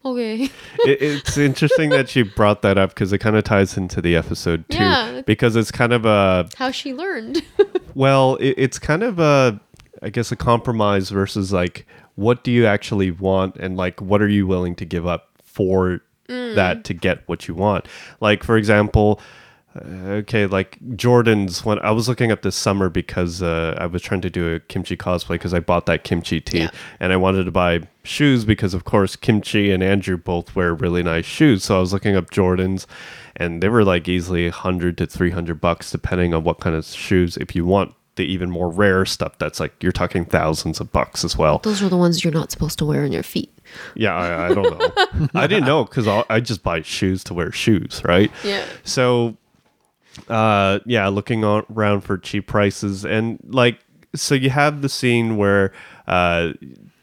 "Okay." it, it's interesting that you brought that up because it kind of ties into the episode too. Yeah. Because it's kind of a How she learned. well, it, it's kind of a I guess a compromise versus like what do you actually want and like what are you willing to give up for mm. that to get what you want. Like for example, okay, like Jordan's. When I was looking up this summer because uh, I was trying to do a kimchi cosplay because I bought that kimchi tee Yeah. and I wanted to buy shoes because of course kimchi and Andrew both wear really nice shoes. So I was looking up Jordans, and they were like easily hundred to three hundred bucks depending on what kind of shoes. If you want the even more rare stuff, that's like you're talking thousands of bucks as well. Those are the ones you're not supposed to wear on your feet. Yeah, I, I don't know. I didn't know because I just buy shoes to wear shoes, right? Yeah. So, uh, yeah, looking on, around for cheap prices, and like, so you have the scene where, uh,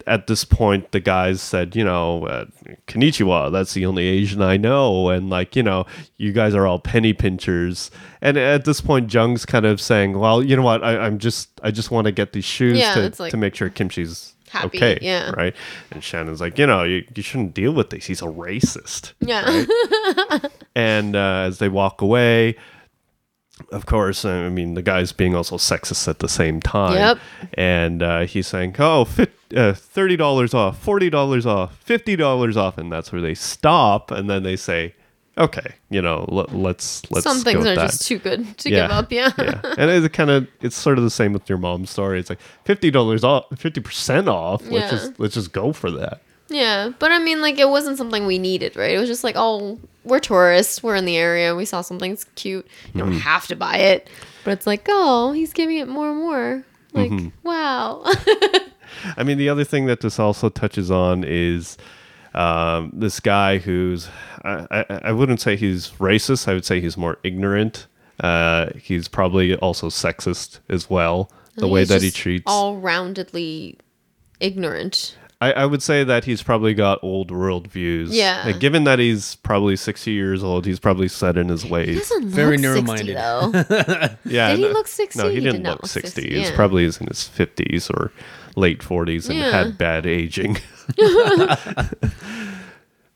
at this point, the guys said, you know, uh, Konnichiwa, that's the only Asian I know, and like, you know, you guys are all penny pinchers. And at this point, Jung's kind of saying, well, you know what, I, I'm just, I just want to get these shoes Yeah, to, like- to make sure Kimchi's Happy, okay, yeah. right? And Shannon's like, you know, you, you shouldn't deal with this. He's a racist. Yeah. And uh, as they walk away, of course, I mean, the guy's being also sexist at the same time. Yep. And uh, he's saying, oh, fit, uh, $30 off, $40 off, $50 off. And that's where they stop. And then they say, okay, you know, let, let's, let's Some things are that. just too good to give up. Yeah. yeah. And it's kind of, it's sort of the same with your mom's story. It's like $50 off, 50% off. Let's Yeah. just, let's just go for that. Yeah, but I mean, like, it wasn't something we needed, right? It was just like, oh, we're tourists, we're in the area, we saw something that's cute. You Mm-hmm. don't have to buy it, but it's like, oh, he's giving it more and more. Like, Mm-hmm. wow. I mean, the other thing that this also touches on is um, this guy who's, I, I, I wouldn't say he's racist. I would say he's more ignorant. Uh, he's probably also sexist as well. The way that he treats. all roundedly ignorant. I, I would say that he's probably got old world views. Yeah. Like, given that he's probably 60 years old, he's probably set in his He ways. doesn't Very look 60, narrow-minded. though. Yeah. Did he no- look 60? No, he He didn't did not look look 60. 60, He was yeah. probably in his 50s or late 40s and Yeah. had bad aging.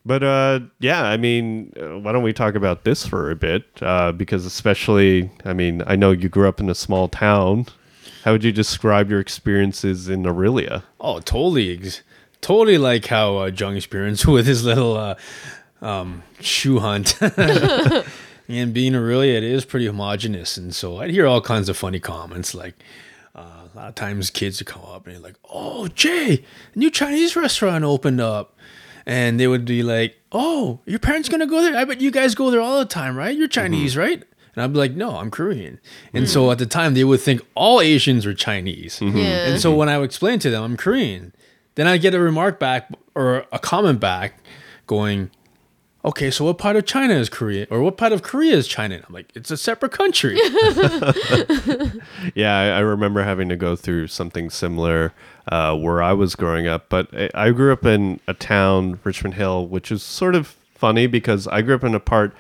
but uh, yeah, I mean, uh, why don't we talk about this for a bit? Uh, because especially, I mean, I know you grew up in a small town. How would you describe your experiences in Orillia? Oh, totally, ex- totally like how uh, Jung experienced with his little uh, um, shoe hunt. and being a Orillia, it is pretty homogenous, and so I'd hear all kinds of funny comments. Like uh, a lot of times, kids would come up and they're like, "Oh, Jay, a new Chinese restaurant opened up," and they would be like, "Oh, your parents gonna go there? I bet you guys go there all the time, right? You're Chinese, right?" And I'd be like, "No, I'm Korean." And so at the time, they would think all Asians were Chinese. Yeah. And so when I would explain to them I'm Korean, then I get a remark back or a comment back going, okay, so what part of China is Korea? Or what part of Korea is China? And I'm like, it's a separate country. Yeah, I, remember having to go through something similar uh, where I was growing up. But I grew up in a town, Richmond Hill, which is sort of funny because I grew up in a part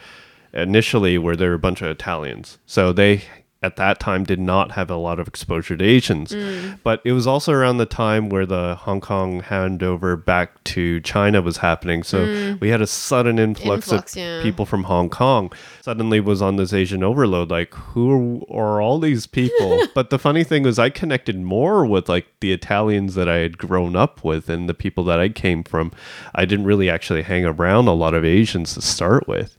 initially where there were a bunch of Italians. So they at that time did not have a lot of exposure to Asians. But it was also around the time where the Hong Kong handover back to China was happening. So we had a sudden influx, Influx, of yeah. people from Hong Kong. Suddenly was on this Asian overload. Like, who are all these people? but the funny thing was, I connected more with like the Italians that I had grown up with and the people that I came from. I didn't really actually hang around a lot of Asians to start with.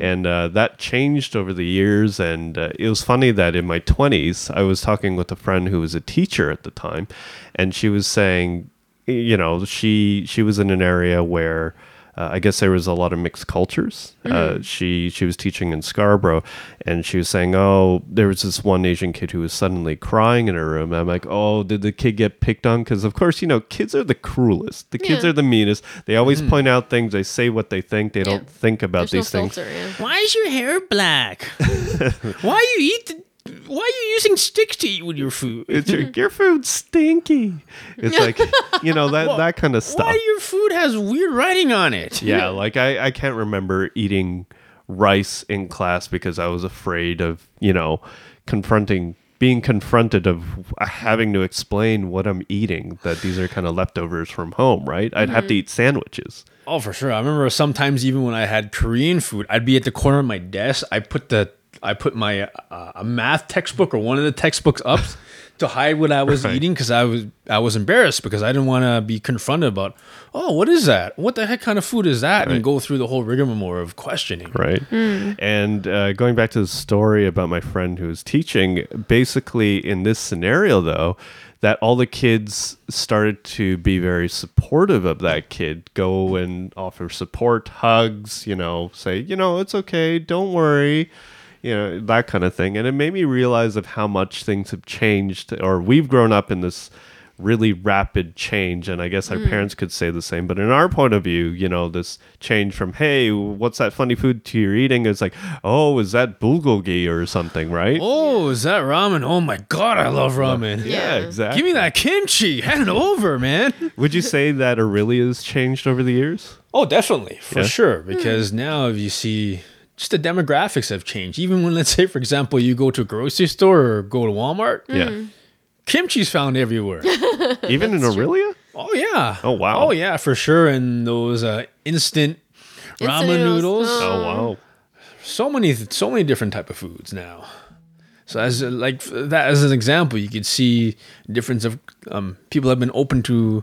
And uh, that changed over the years. And uh, it was funny that in my 20s, I was talking with a friend who was a teacher at the time. And she was saying, you know, she she was in an area where uh, I guess there was a lot of mixed cultures. Uh, she she was teaching in Scarborough, and she was saying, "Oh, there was this one Asian kid who was suddenly crying in her room." I'm like, "Oh, did the kid get picked on?" Because of course, you know, kids are the cruelest. The kids Yeah. are the meanest. They always point out things. They say what they think. They don't think about There's no these things. yeah. Why is your hair black? Why you eat? Why are you using sticks to eat with your food? It's your, your food's stinky. It's like you know that that kind of stuff. Why your food has weird writing on it? yeah, like I, I can't remember eating rice in class because I was afraid of, you know, confronting being confronted of having to explain what I'm eating that these are kind of leftovers from home, right? I'd have to mm-hmm. eat sandwiches. Oh, for sure. I remember sometimes even when I had Korean food, I'd be at the corner of my desk. I put the I put my uh, a math textbook or one of the textbooks up to hide what I was Right. eating because I was I was embarrassed because I didn't want to be confronted about oh what is that what the heck kind of food is that Right. and go through the whole rigmarole of questioning. right? And uh, going back to the story about my friend who was teaching, basically in this scenario, though, that all the kids started to be very supportive of that kid, go and offer support, hugs, you know, say, you know, it's okay, don't worry. You know, that kind of thing. And it made me realize of how much things have changed, or we've grown up in this really rapid change and i guess our mm. parents could say the same but in our point of view you know this change from hey what's that funny food to you're eating is like oh is that bulgogi or something right Oh, is that ramen? Oh my god, I love ramen. yeah Yeah. exactly Give me that kimchi. Hand it over, man. would you say that Orillia's changed over the years Oh, definitely, for Yeah. sure. Hmm. Because now if you see just the demographics have changed. Even when let's say, for example, you go to a grocery store or go to Walmart, yeah kimchi's found everywhere. even in Orillia oh yeah. Oh, wow. Oh yeah, for sure. And those uh, instant Instant ramen noodles. noodles. oh wow So many, so many different type of foods now. So as a, like that as an example, you could see difference of um, people have been open to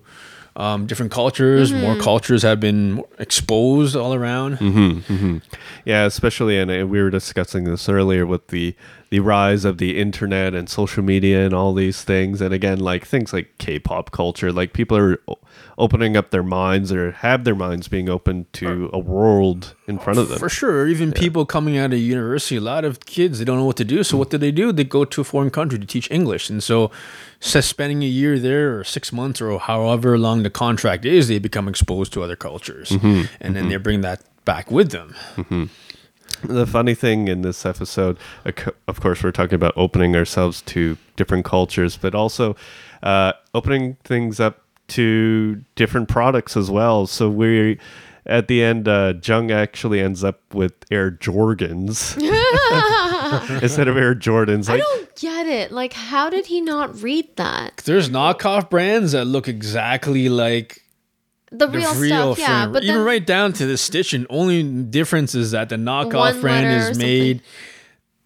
um, different cultures. More mm-hmm. cultures have been exposed all around. Mm-hmm, mm-hmm. Yeah, especially, and we were discussing this earlier with the the rise of the internet and social media and all these things, and again, like things like K-pop culture, like people are opening up their minds or have their minds being open to a world in front of them. For sure, even people coming out of university, a lot of kids they don't know what to do. So what do they do? They go to a foreign country to teach English, and so, spending a year there or six months or however long the contract is, they become exposed to other cultures, mm-hmm. and then mm-hmm. they bring that back with them. Mm-hmm. The funny thing in this episode, of course, we're talking about opening ourselves to different cultures, but also uh, opening things up to different products as well. So we, at the end, uh, Jung actually ends up with Air Jordans instead of Air Jordans. I don't get it. Like, how did he not read that? There's knockoff brands that look exactly like The the real, real, stuff, yeah. thing. But even then, right down to the stitching. Only difference is that the knockoff brand is made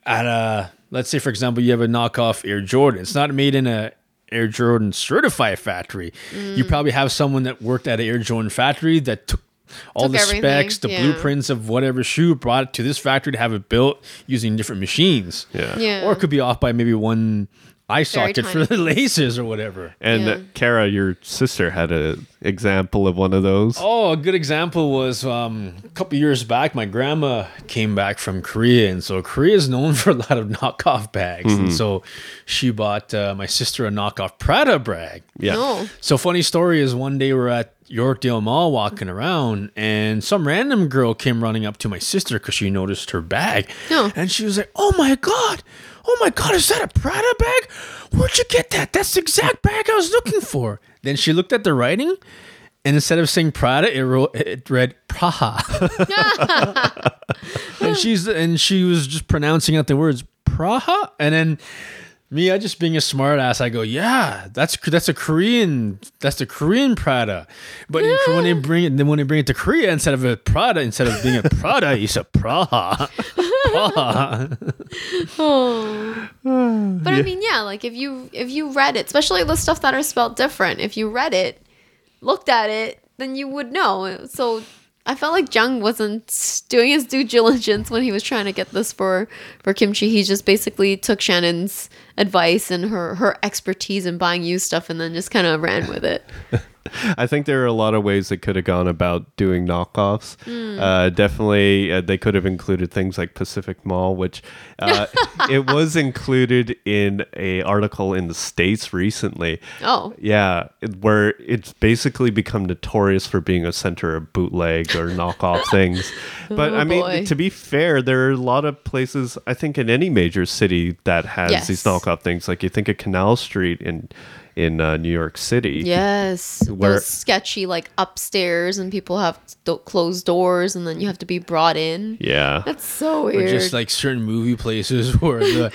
at a. Let's say, for example, you have a knockoff Air Jordan. It's not made in a Air Jordan certified factory. You Mm. probably have someone that worked at an Air Jordan factory that took all Took the everything, specs, the yeah. blueprints of whatever shoe, brought it to this factory to have it built using different machines. yeah. yeah. Or it could be off by maybe one eye socket for the laces or whatever. And Yeah. uh, Kara, your sister, had a example of one of those. Oh, a good example was um, a couple years back. My grandma came back from Korea, and so Korea is known for a lot of knockoff bags, and so she bought uh, my sister a knockoff Prada bag. Yeah. No. So funny story is one day we're at Yorkdale Mall walking around, and some random girl came running up to my sister because she noticed her bag, No. and she was like, "Oh my god." Oh my god, is that a Prada bag? Where'd you get that? That's the exact bag I was looking for. Then she looked at the writing, and instead of saying Prada, it, wrote, it read Praha. and she's and she was just pronouncing out the words Praha, and then me, I just being a smart ass, I go, yeah, that's that's a Korean, that's the Korean Prada. But in, when they bring it, then when they bring it to Korea, instead of a Prada, instead of being a Prada, it's a Praha. Praha. Oh. But I mean, yeah, like if you if you read it, especially the stuff that are spelled different, if you read it, looked at it, then you would know. So I felt like Jung wasn't doing his due diligence when he was trying to get this for for kimchi. He just basically took Shannon's advice and her her expertise in buying used stuff, and then just kind of ran with it. I think there are a lot of ways they could have gone about doing knockoffs. Uh, definitely, uh, they could have included things like Pacific Mall, which uh, it was included in a article in the states recently. Oh, Yeah, it- where it's basically become notorious for being a center of bootleg or knockoff things. But Oh, I mean, boy. to be fair, there are a lot of places, I think, in any major city that has Yes. these knockoff things. Like you think of Canal Street in in uh, New York City. yes, Where- those sketchy like upstairs, and people have th- closed doors, and then you have to be brought in. Yeah. That's so weird. Or weird. just like certain movie places where the,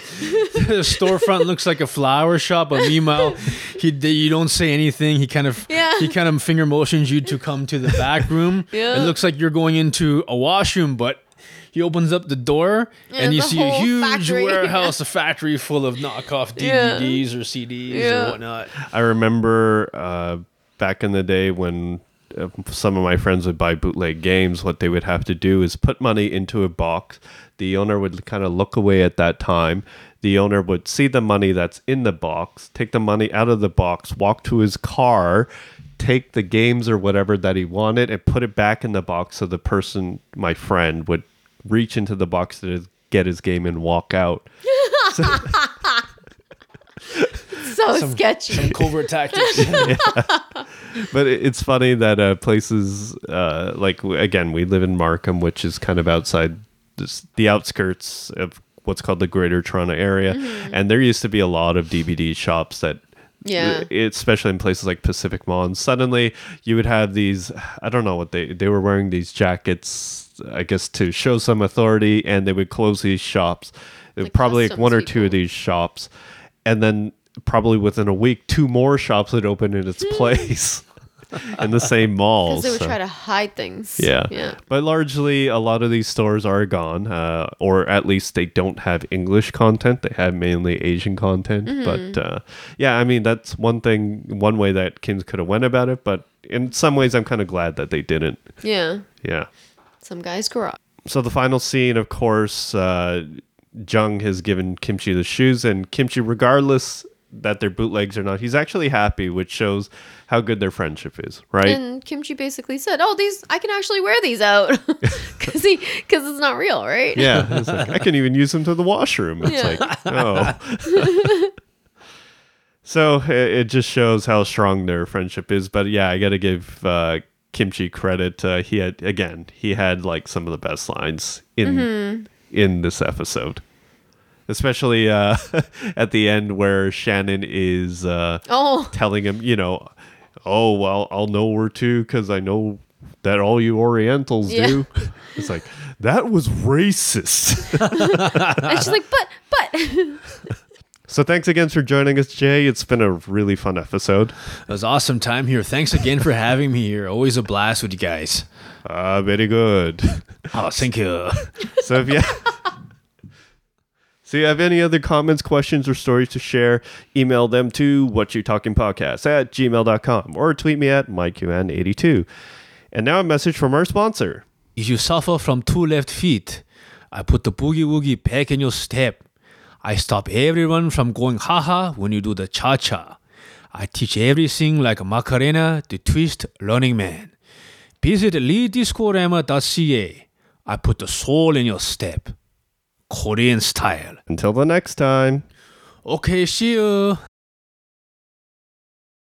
the storefront looks like a flower shop, but meanwhile, he you don't say anything. He kind of Yeah. he kind of finger motions you to come to the back room. Yeah. It looks like you're going into a washroom, but he opens up the door and you see a huge factory. warehouse, a factory full of knockoff Yeah. DVDs or CDs Yeah. or whatnot. I remember uh, back in the day when uh, some of my friends would buy bootleg games, what they would have to do is put money into a box. The owner would kind of look away at that time. The owner would see the money that's in the box, take the money out of the box, walk to his car, take the games or whatever that he wanted, and put it back in the box so the person, my friend, would reach into the box to get his game and walk out. So sketchy. Some covert tactics. But it- it's funny that uh, places uh, like again, we live in Markham, which is kind of outside this, the outskirts of what's called the Greater Toronto area, and there used to be a lot of DVD shops that. Yeah. uh, especially in places like Pacific Mall, and suddenly you would have these. I don't know what they they were wearing these jackets, I guess, to show some authority, and they would close these shops. Like probably like one or two of these shops, and then probably within a week, two more shops would open in its place in the same mall. Because they would so- try to hide things. yeah. Yeah. But largely, a lot of these stores are gone, uh, or at least they don't have English content. They have mainly Asian content. Mm-hmm. But uh, yeah, I mean, that's one thing, one way that Kim's could have went about it. But in some ways, I'm kind of glad that they didn't. Yeah. Yeah. Some guy's garage. So the final scene, of course, uh, Jung has given Kimchi the shoes, and Kimchi, regardless that they're bootlegs or not, he's actually happy, which shows how good their friendship is, right? And Kimchi basically said, "Oh, these I can actually wear these out because he because it's not real, right?" yeah, like, I can even use them to the washroom. It's Yeah. like, oh. so it, it just shows how strong their friendship is. But yeah, I got to give uh, Kimchi credit. Uh, he had again, he had like some of the best lines in Mm-hmm. in this episode. Especially uh, at the end where Shannon is uh, Oh, telling him, you know, oh well, I'll know where to because I know that all you Orientals Yeah. do. It's like that was racist. and she's like, "But, but." So thanks again for joining us, Jay. It's been a really fun episode. It was awesome time here. Thanks again for having me here. Always a blast with you guys. Uh, very good. Oh, thank you. So if you so you have any other comments, questions, or stories to share, email them to what you talking podcast at gmail.com or tweet me at MikeUN82. And now a message from our sponsor. If you suffer from two left feet, I put the boogie woogie back in your step. I stop everyone from going haha when you do the cha cha. I teach everything like Macarena, the twist, Learning Man. Visit leaddiscorama.ca. I put the soul in your step. Korean style. Until the next time. Okay, see you.